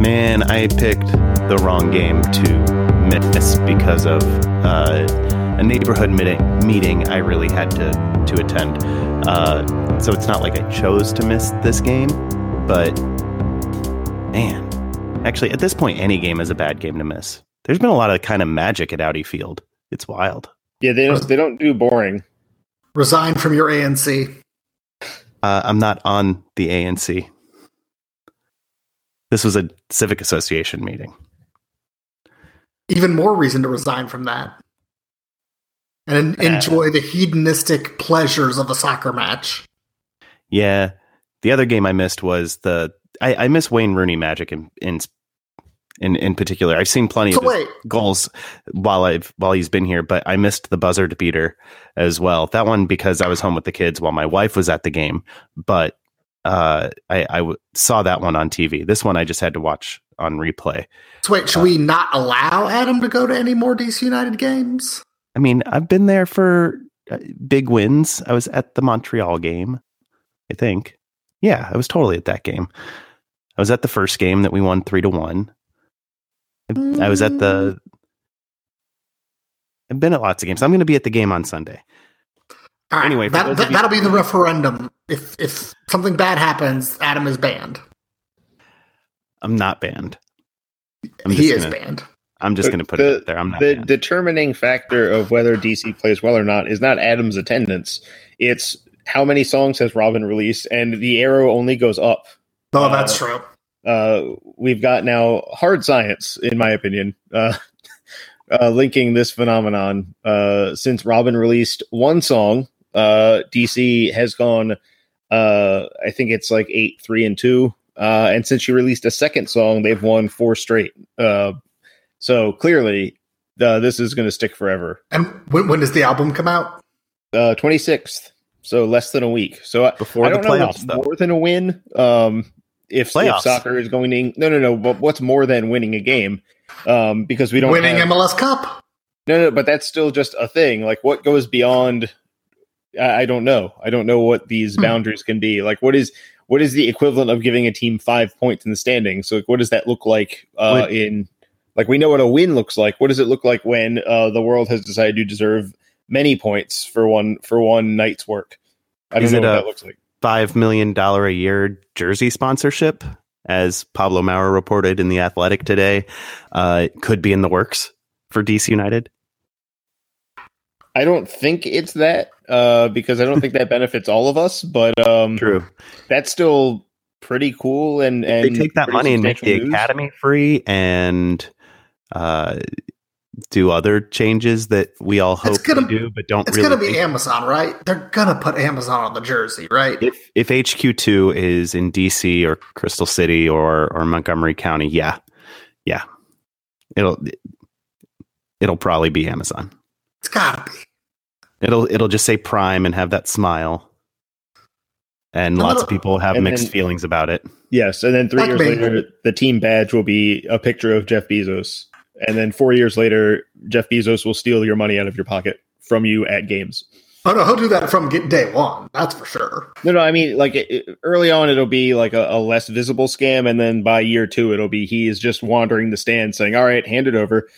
Man, I picked the wrong game to miss because of uh, a neighborhood meeting, meeting I really had to, to attend. Uh, so it's not like I chose to miss this game, but man, actually, at this point, any game is a bad game to miss. There's been a lot of kind of magic at Audi Field. It's wild. Yeah, they don't they don't do boring. Resign from your ANC. Uh, I'm not on the ANC. This was a civic association meeting. Even more reason to resign from that. And en- enjoy the hedonistic pleasures of a soccer match. Yeah. The other game I missed was the I, I miss Wayne Rooney Magic in in in, in particular. I've seen plenty So of goals while I've while he's been here, but I missed the buzzard beater as well. That one because I was home with the kids while my wife was at the game, but uh, I, I w- saw that one on TV. This one I just had to watch on replay. So wait, should we not allow Adam to go to any more DC United games? I mean, I've been there for uh, big wins. I was at the Montreal game, I think. Yeah, I was totally at that game. I was at the first game that we won three to one. I- I was at the. I've been at lots of games. I'm going to be at the game on Sunday. All right, Anyway, that, that, you- that'll be the referendum. If if something bad happens, Adam is banned. I'm not banned. I'm he just is gonna- banned. I'm just going to put the- it out there. I'm not The banned. determining factor of whether DC plays well or not is not Adam's attendance. It's how many songs has Robin released, and the arrow only goes up. Oh, Uh, that's true. Uh, we've got now hard science, in my opinion, uh, uh, linking this phenomenon. Uh, since Robin released one song, uh, DC has gone. Uh, I think it's like eight, three, and two. Uh, and since she released a second song, they've won four straight. Uh, so clearly, uh, this is going to stick forever. And when, when does the album come out? Uh, 26th, so less than a week. So I, Before I the don't know playoffs, though. more than a win. Um, if, if soccer is going to no no no, but what's more than winning a game? Um, because we don't Winning have, MLS Cup. no no, but that's still just a thing. Like what goes beyond? I, I don't know. I don't know what these Hmm. boundaries can be. Like what is what is the equivalent of giving a team five points in the standings? So like, what does that look like uh, in? Like we know what a win looks like. What does it look like when uh, the world has decided to deserve many points for one for one night's work? I don't Is know it what a- that looks like. five million dollar a year jersey sponsorship, as Pablo Maurer reported in the Athletic today, uh, could be in the works for DC United. I don't think it's that uh, because I don't think that benefits all of us. But um, True. that's still pretty cool. And and they take that money and make the substantial news. academy free and uh, do other changes that we all hope gonna- to do, but don't It's really. going to be think. Amazon, right? They're going to put Amazon on the jersey, right? if if HQ two is in DC or Crystal City or or Montgomery County, yeah, yeah, it'll it'll probably be Amazon. It's got to be. It'll it'll just say Prime and have that smile, and A lots little- of people have mixed then- feelings about it. Yes, and then three Like years me. later, the team badge will be a picture of Jeff Bezos, and then four years later, Jeff Bezos will steal your money out of your pocket from you at games. Oh, no, he'll do that from day one. That's for sure. No, no, I mean like it, it- early on, it'll be like a, a less visible scam, and then by year two, it'll be he is just wandering the stand saying, "All right, hand it over."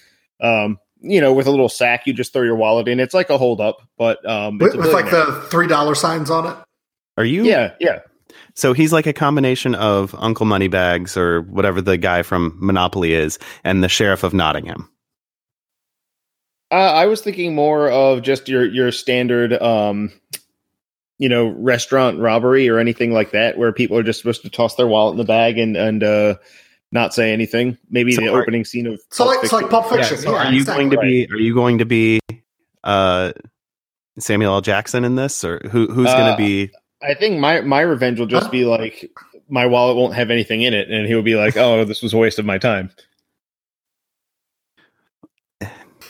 Um, you know, with a little sack, you just throw your wallet in. It's like a hold up, but um, With, it's with like the $3 signs on it. Are you? yeah, yeah. So he's like a combination of Uncle Moneybags or whatever the guy from Monopoly is, and the sheriff of Nottingham. Uh, I was thinking more of just your your standard, um, you know, restaurant robbery or anything like that, where people are just supposed to toss their wallet in the bag and and uh, not say anything. Maybe So the are- opening scene of So Pulp like, it's like Fiction. Pulp Fiction. so Yeah, are you exactly. going to be? Are you going to be? Uh, Samuel L. Jackson in this, or who who's going Uh, to be? I think my my revenge will just be like my wallet won't have anything in it, and he'll be like, "Oh, this was a waste of my time."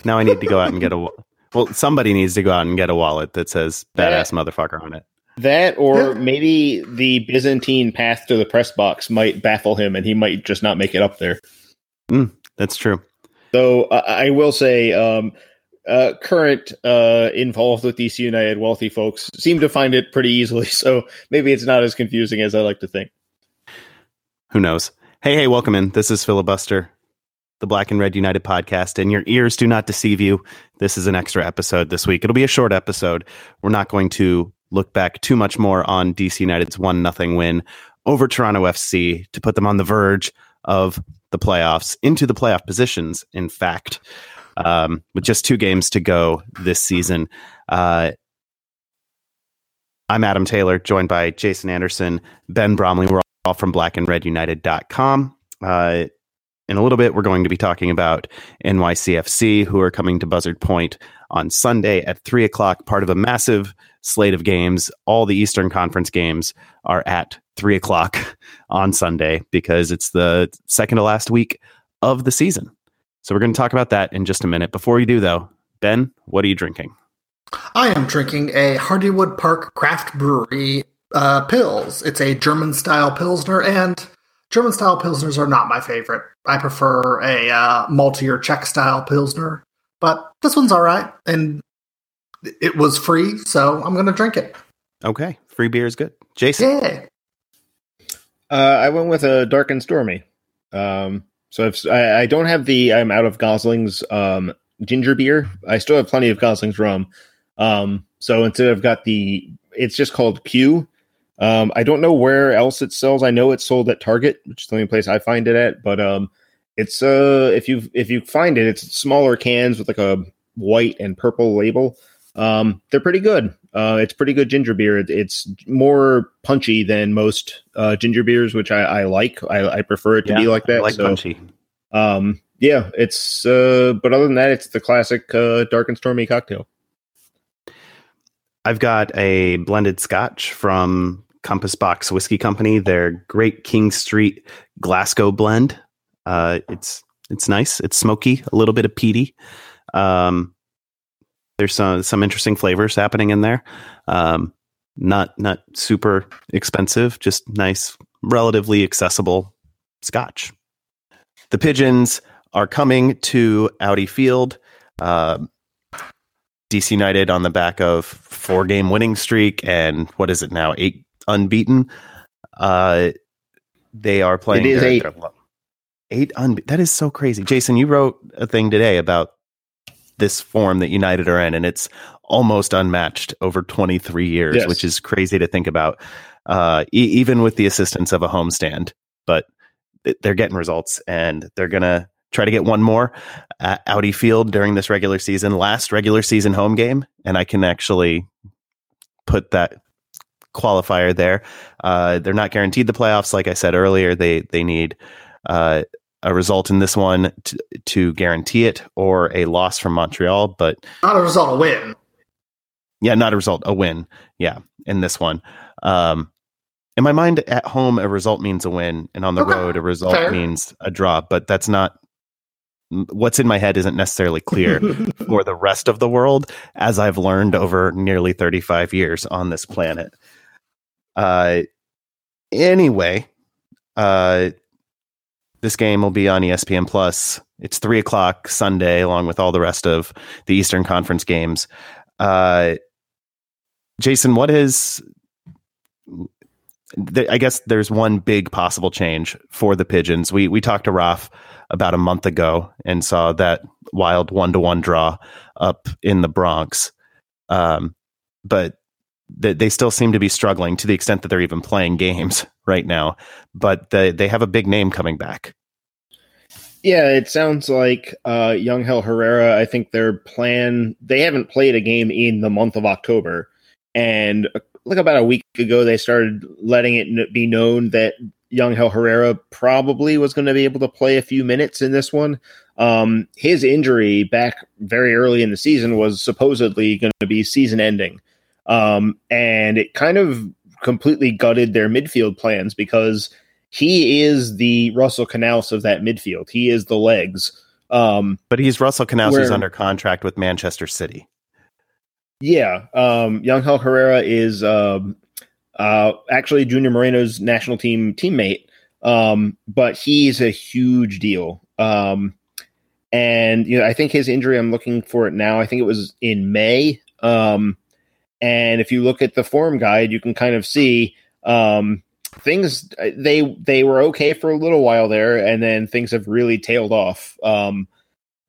Now I need to go out and get a. Well, somebody needs to go out and get a wallet that says "badass motherfucker" on it. That, or maybe the Byzantine path to the press box might baffle him, and he might just not make it up there. That's true. Though uh, I will say, um, uh, current uh, involved with DC United wealthy folks seem to find it pretty easily. So maybe it's not as confusing as I like to think. Who knows? Hey, hey, welcome in. This is Filibuster, the Black and Red United podcast, and your ears do not deceive you. This is an extra episode this week. It'll be a short episode. We're not going to look back too much more on DC United's one nothing win over Toronto FC to put them on the verge of the playoffs, into the playoff positions. In fact, um, with just two games to go this season. Uh, I'm Adam Taylor, joined by Jason Anderson, Ben Bromley. We're all from blackandredunited.com. Uh, in a little bit, we're going to be talking about NYCFC, who are coming to Buzzard Point on Sunday at 3 o'clock, part of a massive slate of games. All the Eastern Conference games are at 3 o'clock on Sunday because it's the second to last week of the season. So we're going to talk about that in just a minute. Before we do, though, Ben, what are you drinking? I am drinking a Hardywood Park Craft Brewery uh, Pils. It's a German style Pilsner, and German style Pilsners are not my favorite. I prefer a uh, maltier Czech style Pilsner, but this one's all right, and it was free, so I'm going to drink it. Okay, free beer is good. Jason, Yeah. Uh, I went with a dark and stormy. Um, so I've, I, I don't have the I'm out of Gosling's um, ginger beer. I still have plenty of Gosling's rum. Um, so instead I've got the it's just called Q. Um, I don't know where else it sells. I know it's sold at Target, which is the only place I find it at. But um, it's uh if you if you find it, it's smaller cans with like a white and purple label. Um, they're pretty good. Uh, it's pretty good ginger beer. It, it's more punchy than most uh, ginger beers, which I, I like. I, I prefer it to be like I that. like so, punchy. um, yeah, it's. Uh, but other than that, it's the classic uh, dark and stormy cocktail. I've got a blended scotch from Compass Box Whiskey Company. Their Great King Street Glasgow blend. Uh, it's it's nice. It's smoky, a little bit of peaty. Um, there's some some interesting flavors happening in there. Um, not not super expensive, just nice, relatively accessible scotch. The pigeons are coming to Audi Field. Uh, DC United on the back of four game winning streak and what is it now eight unbeaten. Uh, they are playing. It is their- eight. their eight unbe- That is so crazy. Jason, you wrote a thing today about this form that United are in, and it's almost unmatched over 23 years, Yes. which is crazy to think about. Uh, e- even with the assistance of a homestand, but th- they're getting results, and they're gonna try to get one more at Audi Field during this regular season, last regular season home game, and I can actually put that qualifier there. Uh, they're not guaranteed the playoffs, like I said earlier. They they need uh, a result in this one to, to guarantee it, or a loss from Montreal. But Not a result, a win. yeah, not a result, a win. Yeah, in this one. Um, in my mind, at home, a result means a win, and on the Okay, road, a result fair. means a draw. But that's not what's in my head. Isn't necessarily clear for the rest of the world, as I've learned over nearly 35 years on this planet. Uh, anyway, uh, this game will be on ESPN Plus. It's three o'clock Sunday, along with all the rest of the Eastern Conference games. Uh, Jason, what is? I guess there's one big possible change for the Pigeons. We we talked to Raf about a month ago and saw that wild one to one draw up in the Bronx, um, but they, they still seem to be struggling to the extent that they're even playing games right now. But they they have a big name coming back. Yeah, it sounds like uh, Yangel Herrera. I think their plan. They haven't played a game in the month of October, and uh, like about a week ago, they started letting it be known that Yangel Herrera probably was going to be able to play a few minutes in this one. Um, his injury back very early in the season was supposedly going to be season ending. Um, and it kind of completely gutted their midfield plans because he is the Russell Canouse of that midfield. He is the legs. Um, But he's Russell Canouse who's under contract with Manchester City. Yeah, um, Yangel Herrera is um, uh, actually Junior Moreno's national team teammate, um, but he's a huge deal. Um, and you know, I think his injury. I'm looking for it now. I think it was in May. Um, and if you look at the form guide, you can kind of see um, things. They they were okay for a little while there, and then things have really tailed off. Um,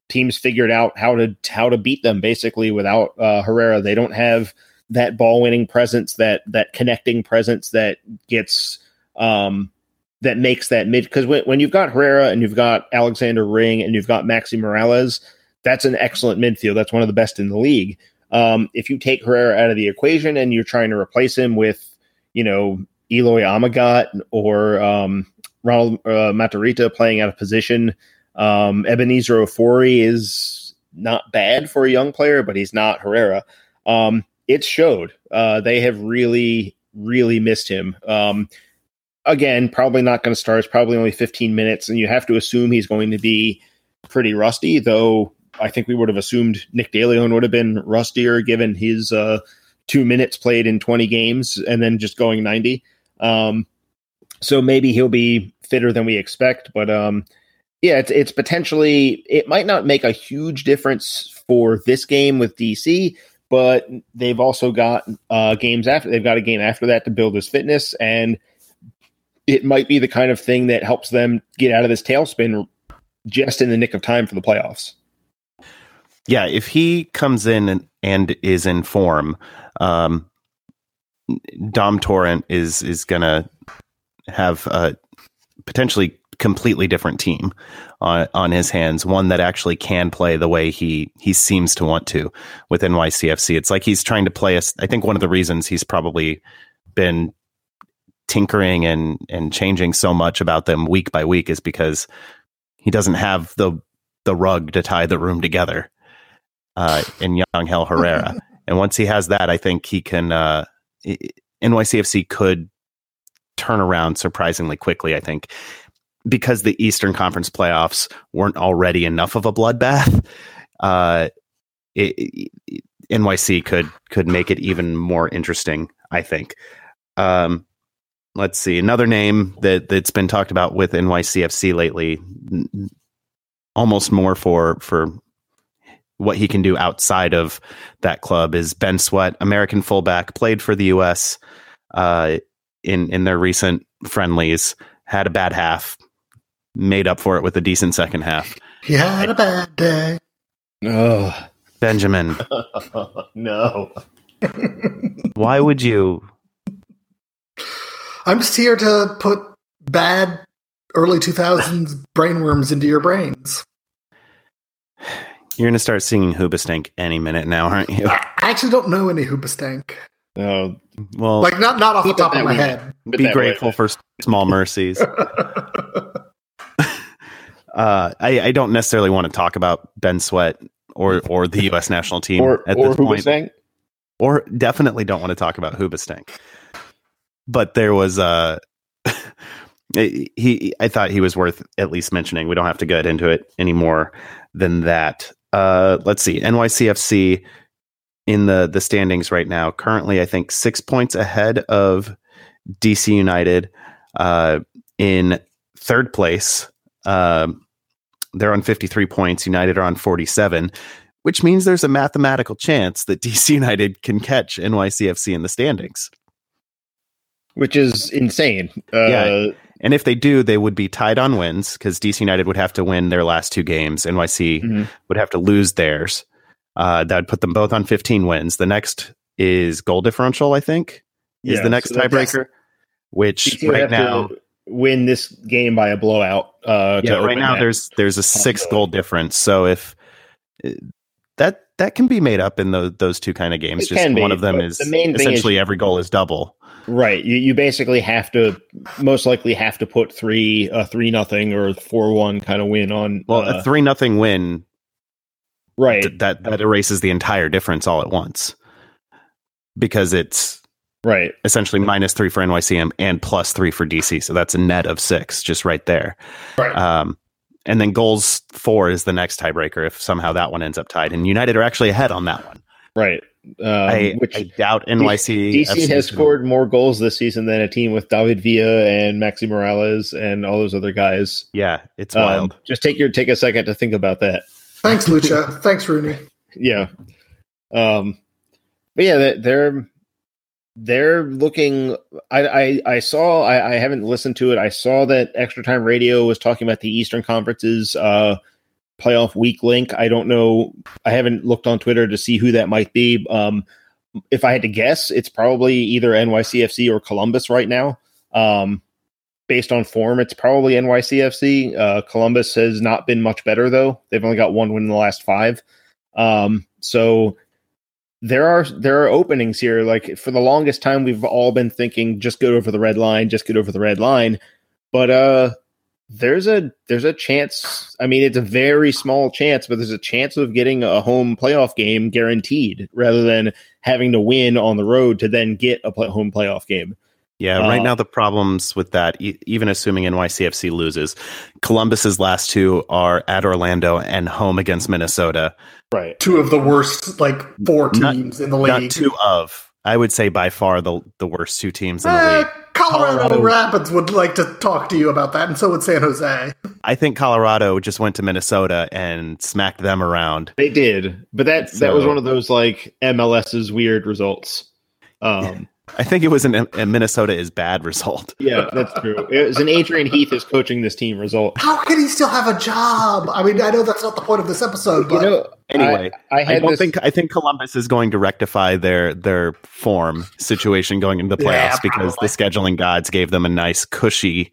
teams figured out how to how to beat them basically without uh, Herrera. They don't have that ball winning presence, that that connecting presence that gets um, that makes that mid. Because when, when you've got Herrera and you've got Alexander Ring and you've got Maxi Morales, that's an excellent midfield. That's one of the best in the league. Um, if you take Herrera out of the equation and you're trying to replace him with, you know, Eloi Amagat or um, Ronald uh, Matarrita playing out of position, um, Ebenezer Ofori is not bad for a young player, but he's not Herrera. Um, it showed. Uh, they have really, really missed him. Um, again, probably not going to start. It's probably only 15 minutes, and you have to assume he's going to be pretty rusty, though I think we would have assumed Nick DeLeon would have been rustier given his uh, two minutes played in 20 games and then just going 90. Um, so maybe he'll be fitter than we expect, but um, yeah, it's it's potentially it might not make a huge difference for this game with DC, but they've also got uh, games after they've got a game after that to build his fitness, and it might be the kind of thing that helps them get out of this tailspin just in the nick of time for the playoffs. Yeah, if he comes in and, and is in form, um, Dom Torrent is is gonna have a potentially completely different team on on his hands. One that actually can play the way he he seems to want to with NYCFC. It's like he's trying to play us. I think one of the reasons he's probably been tinkering and and changing so much about them week by week is because he doesn't have the the rug to tie the room together uh, in Yangel Herrera. and once he has that, I think he can. Uh, NYCFC could turn around surprisingly quickly. I think because the Eastern Conference playoffs weren't already enough of a bloodbath. Uh, it, it- NYC could could make it even more interesting. I think. Um, let's see another name that that's been talked about with NYCFC lately. Almost more for for what he can do outside of that club is Ben Sweat, American fullback, played for the U.S. Uh, in in their recent friendlies. Had a bad half, made up for it with a decent second half. He had a bad day. Oh Benjamin, no! why would you? I'm just here to put bad early 2000s brainworms into your brains. You're going to start singing Hoobastank any minute now, aren't you? I actually don't know any Hoobastank. No, Well, Like, not, not off the top of my way. head. But be that way- grateful for small mercies. Uh, I, I don't necessarily want to talk about Ben Sweat or or the U.S. national team or at or this who point. was or definitely don't want to talk about Hoobastank. But there was uh he I thought he was worth at least mentioning. We don't have to get into it any more than that. Uh let's see. NYCFC in the the standings right now, currently I think 6 points ahead of DC United uh in third place. Um they're on 53 points, United are on 47 which means there's a mathematical chance that DC United can catch NYCFC in the standings. Which is insane. Uh, Yeah. And if they do, they would be tied on wins because DC United would have to win their last two games. NYC Mhm. would have to lose theirs. Uh, that would put them both on 15 wins. The next is goal differential, I think, is Yeah, the next so tiebreaker, which DC right now, win this game by a blowout. Uh, yeah, right now that. there's there's a six goal difference. So if uh, that that can be made up in those those two kind of games, It just can be, one of them is the main thing is- essentially every goal is double. Right. You you basically have to most likely have to put three a three nothing or four one kind of win on. Well, uh, a three nothing win right. th- that that erases the entire difference all at once because it's Right. essentially minus three for NYCM and plus three for DC. So that's a net of six just right there. Right. Um, and then goals four is the next tiebreaker if somehow that one ends up tied. And United are actually ahead on that one. Right. Um, I, which I doubt NYC DC FC has can- scored more goals this season than a team with David Villa and Maxi Morales and all those other guys. Yeah, it's Um, wild. just take your take a second to think about that. Thanks, Lucho. Thanks, Rooney. Yeah. Um but yeah, they- they're they're looking I I, I saw I, I haven't listened to it. I saw that Extra Time Radio was talking about the Eastern Conference's uh playoff week link. I don't know I haven't looked on Twitter to see who that might be. Um if I had to guess, it's probably either NYCFC or Columbus right now. Um based on form, it's probably NYCFC. Uh Columbus has not been much better though. They've only got one win in the last five. Um, so there are there are openings here. Like for the longest time, we've all been thinking just get over the red line, just get over the red line. But uh, there's a there's a chance. I mean, it's a very small chance, but there's a chance of getting a home playoff game guaranteed, rather than having to win on the road to then get a play- home playoff game. Yeah, right uh, now the problems with that, e- even assuming NYCFC loses, Columbus's last two are at Orlando and home against Minnesota. Right. Two of the worst, like four Not- teams in the league. Not league. two of. I would say by far the the worst two teams in the Eh, league. Colorado, Colorado- Rapids would like to talk to you about that, and so would San Jose. I think Colorado just went to Minnesota and smacked them around. They did, but that that was one of those like MLS's weird results. Um, I think it was an a Minnesota is bad result. yeah, that's true. It was an Adrian Heath is coaching this team result. How can he still have a job? I mean, I know that's not the point of this episode, You but know, Anyway, I, I I don't this, think I think Columbus is going to rectify their their form situation going into the playoffs Yeah, because the scheduling gods gave them a nice cushy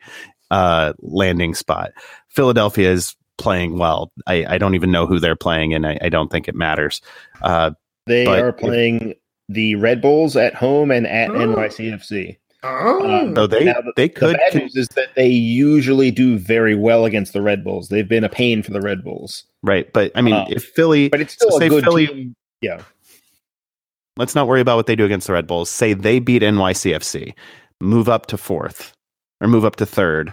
uh, landing spot. Philadelphia is playing well. I, I don't even know who they're playing, and I, I don't think it matters. Uh, they but are if- playing the Red Bulls at home and at Oh. NYCFC. Oh. so they Now, the- they The bad con- news is that they usually do very well against the Red Bulls. They've been a pain for the Red Bulls, right, but I mean, Uh, if Philly, but it's still So a good Philly- team. Yeah, let's not worry about what they do against the Red Bulls. Say they beat NYCFC, move up to fourth or move up to third.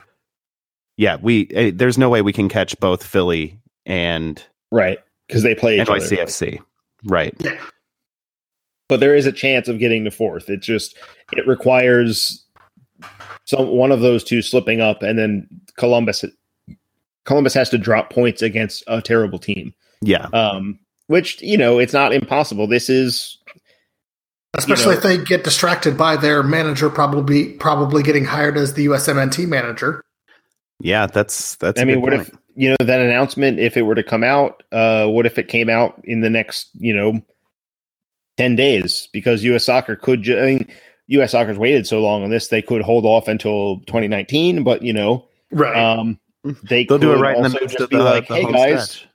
Yeah, we eh, there's no way we can catch both Philly and right. Because they play each other. NYCFC. Right. yeah. But there is a chance of getting to fourth. It's just it requires some one of those two slipping up, and then Columbus Columbus has to drop points against a terrible team. Yeah. Um, which you know it's not impossible. This is Especially know- if they get distracted by their manager probably probably getting hired as the USMNT manager. Yeah, that's that's. I a mean, good what point. if you know that announcement? If it were to come out, uh, what if it came out in the next you know ten days? Because U.S. Soccer could. Ju- I mean, U.S. Soccer's waited so long on this; they could hold off until 2019. But you know, Right. um, they they'll do it could right in the also midst just of be the, like, the "Hey guys, stretch.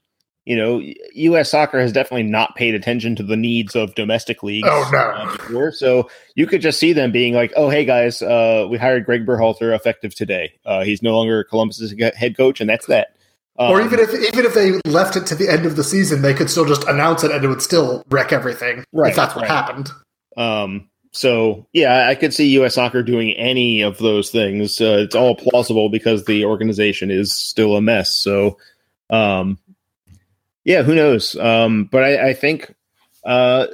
you know, U.S. Soccer has definitely not paid attention to the needs of domestic leagues. Oh, no. uh, before. So you could just see them being like, "Oh, hey guys, uh, we hired Greg Berhalter effective today. Uh, he's no longer Columbus's head coach, and that's that." Or Um, even if even if they left it to the end of the season, they could still just announce it and it would still wreck everything. Right, if that's what right. happened. Um, so yeah, I could see U.S. Soccer doing any of those things. Uh, it's all plausible because the organization is still a mess. So, um, yeah, who knows? Um, but I, I think uh,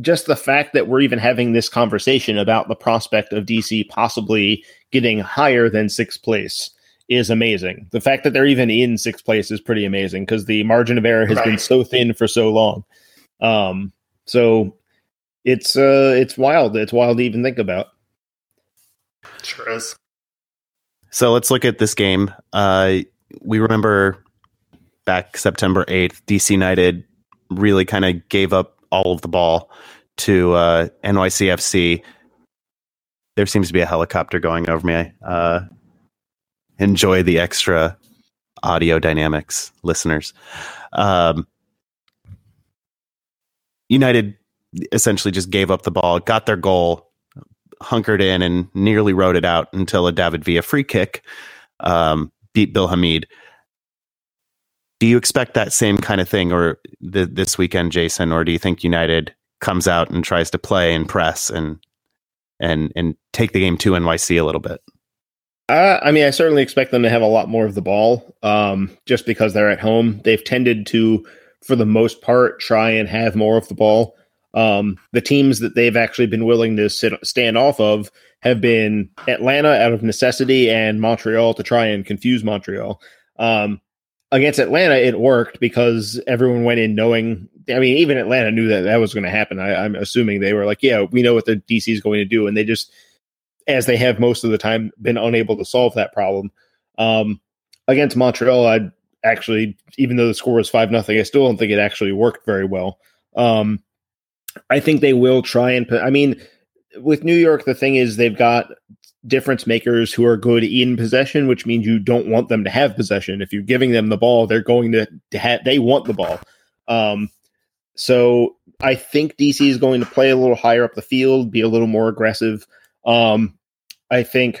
just the fact that we're even having this conversation about the prospect of DC possibly getting higher than sixth place is amazing. The fact that they're even in sixth place is pretty amazing because the margin of error has been so thin for so long. Um, so it's uh it's wild. It's wild to even think about. Sure is. So let's look at this game. Uh, we remember back September 8th, DC United really kind of gave up all of the ball to uh, NYCFC. There seems to be a helicopter going over me. Uh, enjoy the extra audio dynamics, listeners. Um, United essentially just gave up the ball, got their goal, hunkered in and nearly rode it out until a David Villa free kick um, beat Bill Hamid. Do you expect that same kind of thing or th- this weekend, Jason, or do you think United comes out and tries to play and press and and and take the game to NYC a little bit? Uh, I mean, I certainly expect them to have a lot more of the ball, um, just because they're at home. They've tended to, for the most part, try and have more of the ball. Um, the teams that they've actually been willing to sit, stand off of have been Atlanta out of necessity and Montreal to try and confuse Montreal. Um, against Atlanta, it worked because everyone went in knowing. I mean, even Atlanta knew that that was going to happen. I, I'm assuming they were like, "Yeah, we know what the DC is going to do," and they just as they have most of the time been unable to solve that problem. Um, against Montreal, I actually, even though the score was five nothing, I still don't think it actually worked very well. Um, I think they will try and put. I mean, with New York, the thing is they've got difference makers who are good in possession, which means you don't want them to have possession. If you're giving them the ball, they're going to, to have. They want the ball. Um, so I think DC is going to play a little higher up the field, be a little more aggressive. Um, I think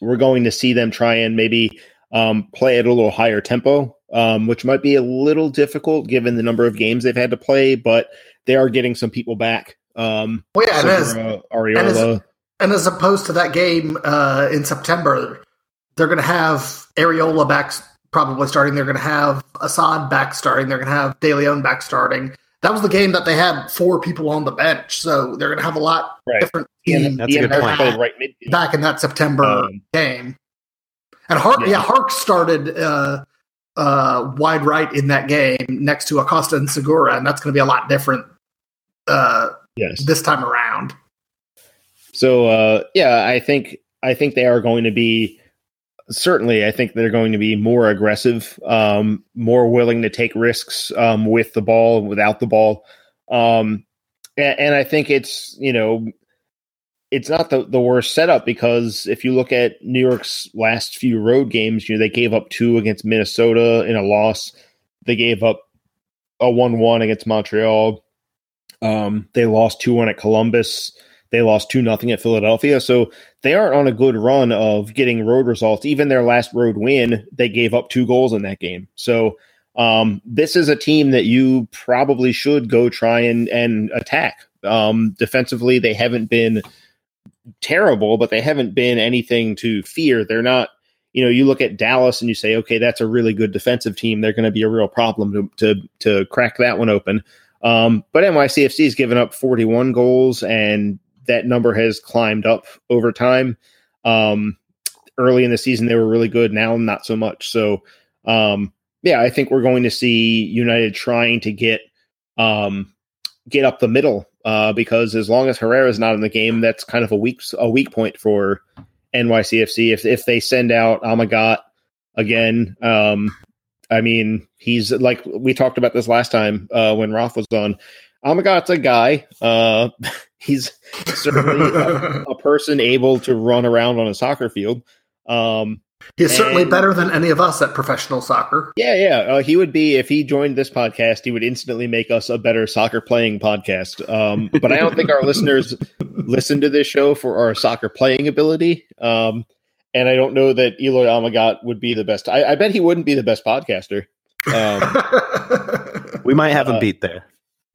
we're going to see them try and maybe um, play at a little higher tempo, um, which might be a little difficult given the number of games they've had to play, but they are getting some people back. Um, well, yeah, and as, uh, And as, and as, opposed to that game uh, in September, they're going to have Arriola back probably starting. They're going to have Asad back starting. They're going to have De Leon back starting that was the game that they had four people on the bench, so they're going to have a lot right. different team That's a good point. Right back in that September um, game. And Hark, yeah. yeah, Hark started uh, uh, wide right in that game next to Acosta and Segura, and that's going to be a lot different uh, yes. this time around. So uh, yeah, I think I think they are going to be certainly, I think they're going to be more aggressive, um, more willing to take risks um, with the ball, without the ball. Um, and, and, I think it's, you know, it's not the, the worst setup because if you look at New York's last few road games, you know, they gave up two against Minnesota in a loss. They gave up a 1 1 against Montreal. Um, they lost 2 1 at Columbus. They lost 2 nothing at Philadelphia. So they aren't on a good run of getting road results. Even their last road win, they gave up two goals in that game. So um, this is a team that you probably should go try and, and attack. Um, defensively, they haven't been terrible, but they haven't been anything to fear. They're not, you know, you look at Dallas and you say, okay, that's a really good defensive team. They're going to be a real problem to, to, to crack that one open. Um, but NYCFC has given up 41 goals and that number has climbed up over time. Um, early in the season, they were really good. Now, not so much. So, um, yeah, I think we're going to see United trying to get um, get up the middle uh, because as long as Herrera is not in the game, that's kind of a weak a weak point for NYCFC. If if they send out Amagat again, um, I mean, he's like we talked about this last time uh, when Roth was on. Amagat's a guy. Uh, he's certainly a, a, person able to run around on a soccer field. Um, he's and, certainly better than any of us at professional soccer. Yeah, yeah. Uh, he would be if he joined this podcast. He would instantly make us a better soccer playing podcast. Um, but I don't think our listeners listen to this show for our soccer playing ability. Um, and I don't know that Eloi Amagat would be the best. I, I bet he wouldn't be the best podcaster. Um, we might have him uh, beat there.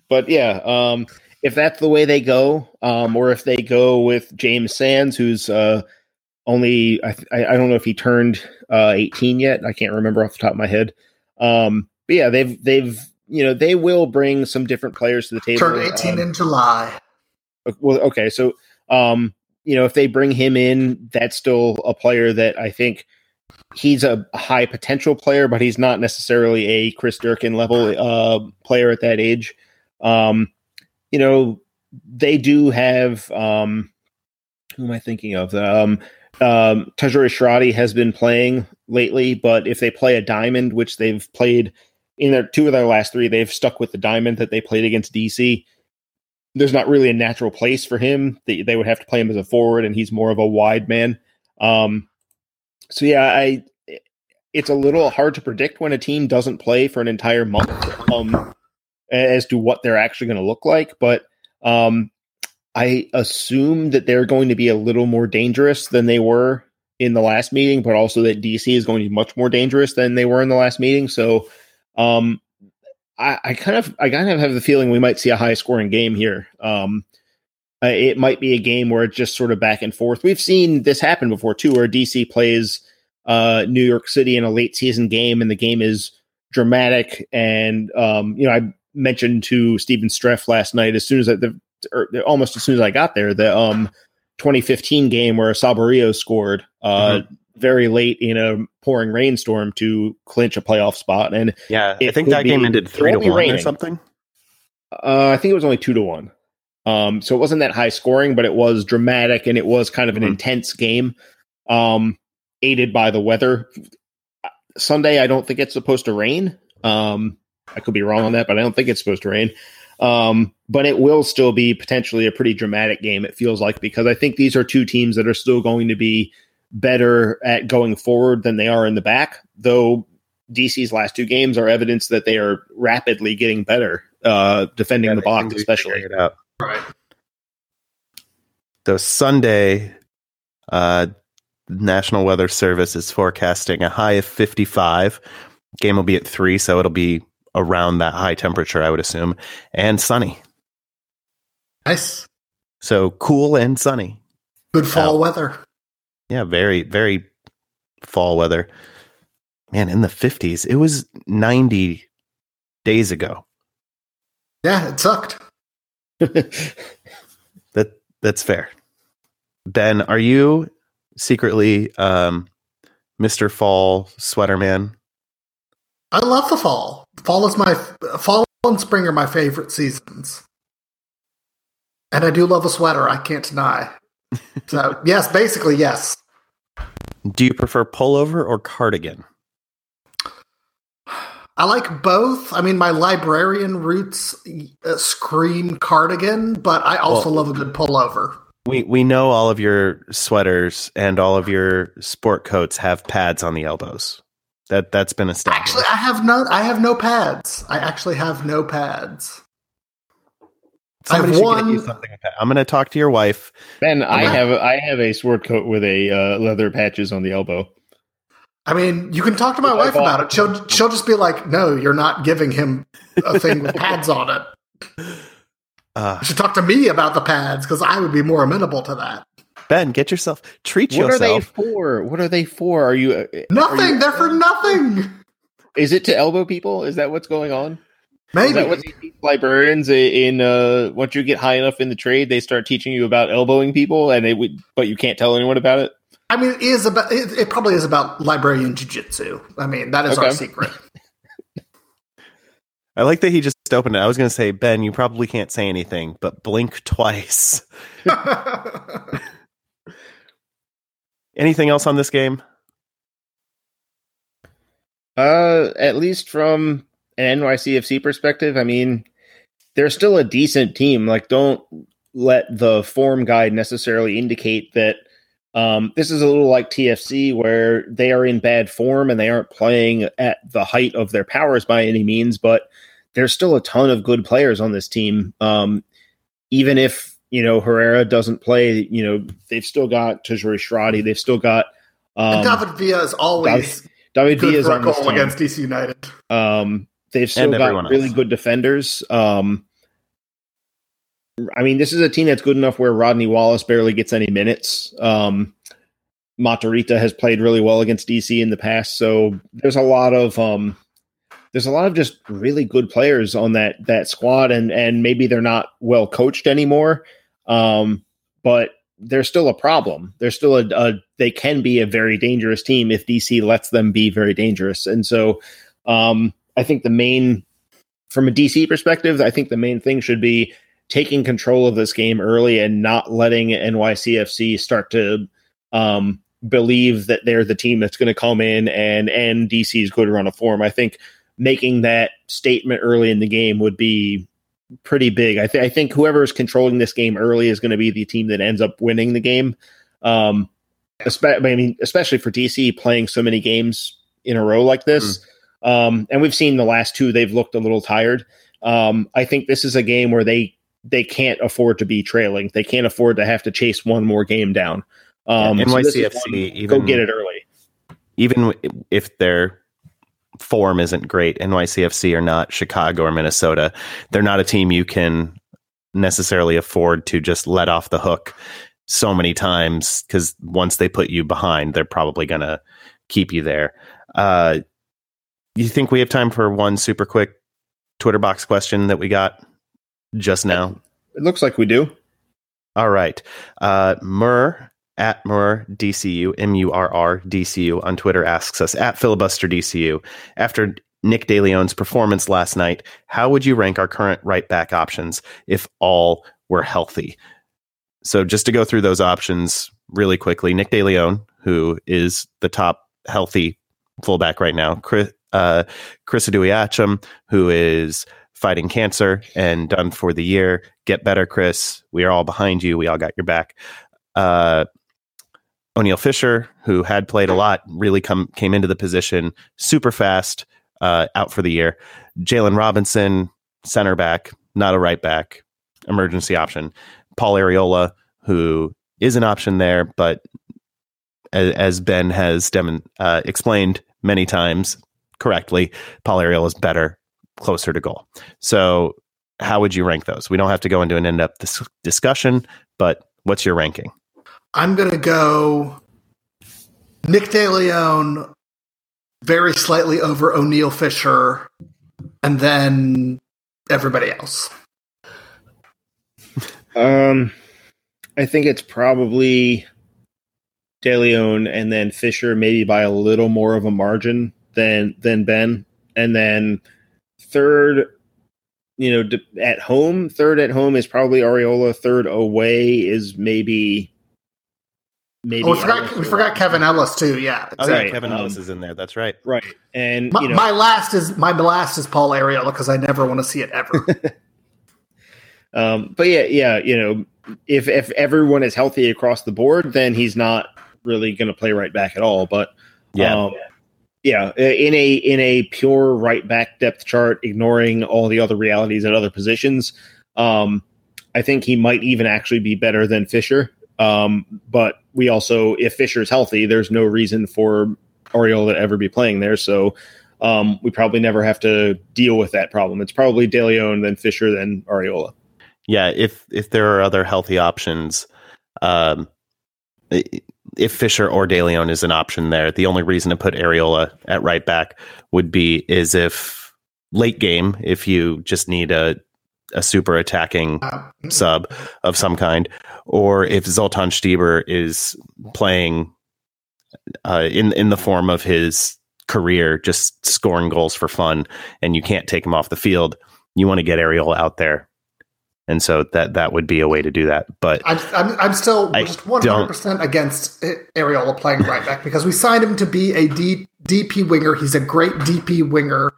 But yeah, um, if that's the way they go, um, or if they go with James Sands, who's uh, only I, I, don't know if he turned uh, 18 yet. I can't remember off the top of my head. Um, but yeah, they've they've you know they will bring some different players to the table. Turned 18 um, in July. Well, okay, so um, you know if they bring him in, that's still a player that I think he's a high potential player, but he's not necessarily a Chris Durkin level uh, player at that age. Um, you know, they do have um, who am I thinking of? Um, um, Tajouri Shradi has been playing lately, but if they play a diamond, which they've played in their two of their last three, they've stuck with the diamond that they played against DC. There's not really a natural place for him. They, they would have to play him as a forward, and he's more of a wide man. Um, so yeah, I it's a little hard to predict when a team doesn't play for an entire month. Um, as to what they're actually going to look like. But um, I assume that they're going to be a little more dangerous than they were in the last meeting, but also that DC is going to be much more dangerous than they were in the last meeting. So, um, I, I kind of, I kind of have the feeling we might see a high scoring game here. Um, uh, it might be a game where it's just sort of back and forth. We've seen this happen before too, where DC plays uh, New York City in a late season game, and the game is dramatic. And um, you know, I mentioned to Stephen Streff last night, as soon as I, the or almost as soon as I got there, the um 2015 game where Saborio scored uh, mm-hmm. very late in a pouring rainstorm to clinch a playoff spot. And yeah, I think that game ended three to one raining. or something. Uh, I think it was only two to one. Um, so it wasn't that high scoring, but it was dramatic and it was kind of an mm-hmm. intense game, um, aided by the weather. Sunday, I don't think it's supposed to rain. Um, I could be wrong on that, but I don't think it's supposed to rain. Um, but it will still be potentially a pretty dramatic game, it feels like, because I think these are two teams that are still going to be better at going forward than they are in the back, though DC's last two games are evidence that they are rapidly getting better uh, defending yeah, the box, especially. It out. Right. So Sunday, uh, National Weather Service is forecasting a high of 55. Game will be at three, so it'll be around that high temperature, I would assume, and sunny. Nice. So cool and sunny. Good fall uh, weather. Yeah, very, very fall weather. Man, in the 50s, it was 90 days ago. Yeah, it sucked. that that's fair. Ben, are you secretly um, Mr. Fall Sweater Man? I love the fall. Fall is my fall and spring are my favorite seasons, and I do love a sweater. I can't deny. So yes, basically yes. Do you prefer pullover or cardigan? I like both. I mean, my librarian roots uh, scream cardigan, but I also well, love a good pullover. We we know all of your sweaters and all of your sport coats have pads on the elbows. That that's been established. Actually, I have no I have no pads. I actually have no pads. Somebody I have one. I'm going to talk to your wife. Ben, I have I have a sword coat with a uh, leather patches on the elbow. I mean, you can talk to my wife about it. She'll she'll just be like, "No, you're not giving him a thing with pads on it." Uh, you should talk to me about the pads because I would be more amenable to that. Ben, get yourself treat what yourself. What are they for? What are they for? Are you uh, nothing? Are you, They're for nothing. Is it to elbow people? Is that what's going on? Maybe Is that what librarians in uh, once you get high enough in the trade, they start teaching you about elbowing people, and they would, but you can't tell anyone about it. I mean, it is about. It, it probably is about librarian jujitsu. I mean, that is okay. our secret. I like that he just opened it. I was going to say, Ben, you probably can't say anything, but blink twice. Anything else on this game? Uh, at least from an NYCFC perspective, I mean, they're still a decent team. Like, don't let the form guide necessarily indicate that um, this is a little like TFC, where they are in bad form and they aren't playing at the height of their powers by any means, but there's still a ton of good players on this team. Um, even if you know Herrera doesn't play, you know they've still got Tajouri Shradi, they've still got um, David Villa is always David, David Villa is on goal against DC United. Um, they've still got really else. good defenders. Um, I mean, this is a team that's good enough where Rodney Wallace barely gets any minutes. Um, Matarrita has played really well against DC in the past, so there's a lot of um, there's a lot of just really good players on that that squad, and and maybe they're not well coached anymore, um, but they're still a problem. They're still a, a, they can be a very dangerous team if DC lets them be very dangerous, and so um, I think the main from a DC perspective, I think the main thing should be taking control of this game early and not letting NYCFC start to um, believe that they're the team that's going to come in and and DC's good run of form. I think making that statement early in the game would be pretty big. I, th- I think whoever is controlling this game early is going to be the team that ends up winning the game. Um, espe- I mean, especially for DC playing so many games in a row like this. Mm. Um, and we've seen the last two; they've looked a little tired. Um, I think this is a game where they they can't afford to be trailing. They can't afford to have to chase one more game down. Um, Yeah, so NYCFC one- even- go get it early. even if their form isn't great, NYCFC are not Chicago or Minnesota. They're not a team you can necessarily afford to just let off the hook so many times because once they put you behind, they're probably going to keep you there. Uh, you think we have time for one super quick Twitter box question that we got just now? It looks like we do. All right. Uh, Murr at Murr DCU, M U R R DCU on Twitter asks us at filibuster DCU. After Nick DeLeon's performance last night, how would you rank our current right back options if all were healthy? So just to go through those options really quickly, Nick DeLeon, who is the top healthy fullback right now, Chris, uh, Chris who is fighting cancer and done for the year. Get better, Chris. We are all behind you. We all got your back. Uh, Oniel Fisher, who had played a lot, really come came into the position super fast, uh, out for the year. Jalen Robinson, center back, not a right back, emergency option. Paul Arriola, who is an option there, but as, as Ben has demon, uh, explained many times correctly, Paul Arriola is better closer to goal. So, how would you rank those? We don't have to go into an in-depth dis- discussion, but what's your ranking? I'm gonna go Nick DeLeon very slightly over Oniel Fisher, and then everybody else. Um, I think it's probably De Leon and then Fisher, maybe by a little more of a margin than than Ben, and then third, you know, at home, third at home is probably Arriola. Third away is maybe maybe. Oh, we forgot we forgot Kevin Ellis too. Yeah, Oh, yeah, Right, Kevin um, Ellis is in there. That's right. right, and My, you know, my last is my last is Paul Arriola because I never want to see it ever. Um, but yeah, yeah, you know, if if everyone is healthy across the board, then he's not really going to play right back at all. But Yeah. um, yeah, in a in a pure right back depth chart, ignoring all the other realities at other positions, um, I think he might even actually be better than Fisher. Um, but we also, if Fisher's healthy, there's no reason for Arriola to ever be playing there. So um, we probably never have to deal with that problem. It's probably De Leon, then Fisher, then Arriola. yeah, if if there are other healthy options, um, if Fisher or De Leon is an option there, the only reason to put Arriola at right back would be is if late game, if you just need a a super attacking Uh, sub of some kind, or if Zoltan Stieber is playing uh, in in the form of his career, just scoring goals for fun, and you can't take him off the field, you want to get Ariel out there, and so that that would be a way to do that. But I'm, I'm, I'm still I just 100% against Arriola playing right back because we signed him to be a D, DP winger. He's a great DP winger.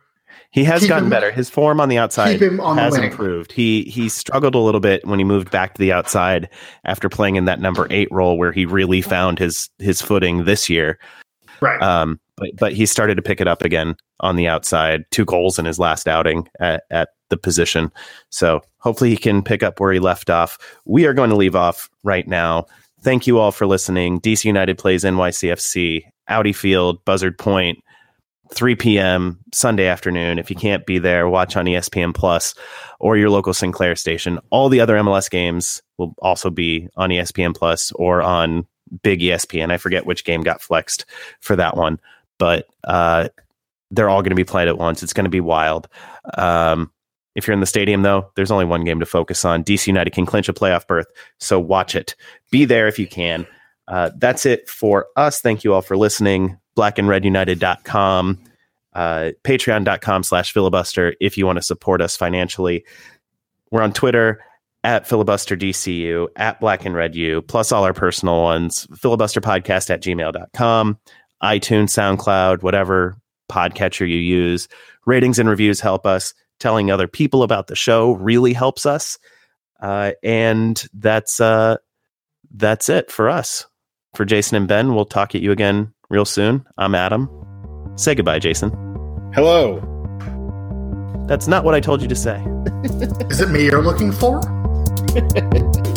He has Keep gotten him- better. His form on the outside on has wing. improved. He he struggled a little bit when he moved back to the outside after playing in that number eight role, where he really found his his footing this year. Right. Um, but but he started to pick it up again on the outside. Two goals in his last outing at, at the position. So hopefully he can pick up where he left off. We are going to leave off right now. Thank you all for listening. DC United plays NYCFC, Audi Field, Buzzard Point, 3 p.m. Sunday afternoon. If you can't be there, watch on ESPN Plus or your local Sinclair station. All the other MLS games will also be on ESPN Plus or on Big ESPN. I forget which game got flexed for that one, but uh, they're all going to be played at once. It's going to be wild. Um, if you're in the stadium, though, there's only one game to focus on. DC United can clinch a playoff berth, so watch it. Be there if you can. Uh, that's it for us. Thank you all for listening. Blackandredunited.com, uh, patreon.com slash filibuster if you want to support us financially. We're on Twitter at filibusterdcu, at black and red u, plus all our personal ones, filibusterpodcast at gmail.com, iTunes, SoundCloud, whatever podcatcher you use. Ratings and reviews help us. Telling other people about the show really helps us. Uh, and that's uh, that's it for us. For Jason and Ben, we'll talk at you again real soon. I'm Adam. Say goodbye, Jason. Hello. That's not what I told you to say. Is it me you're looking for?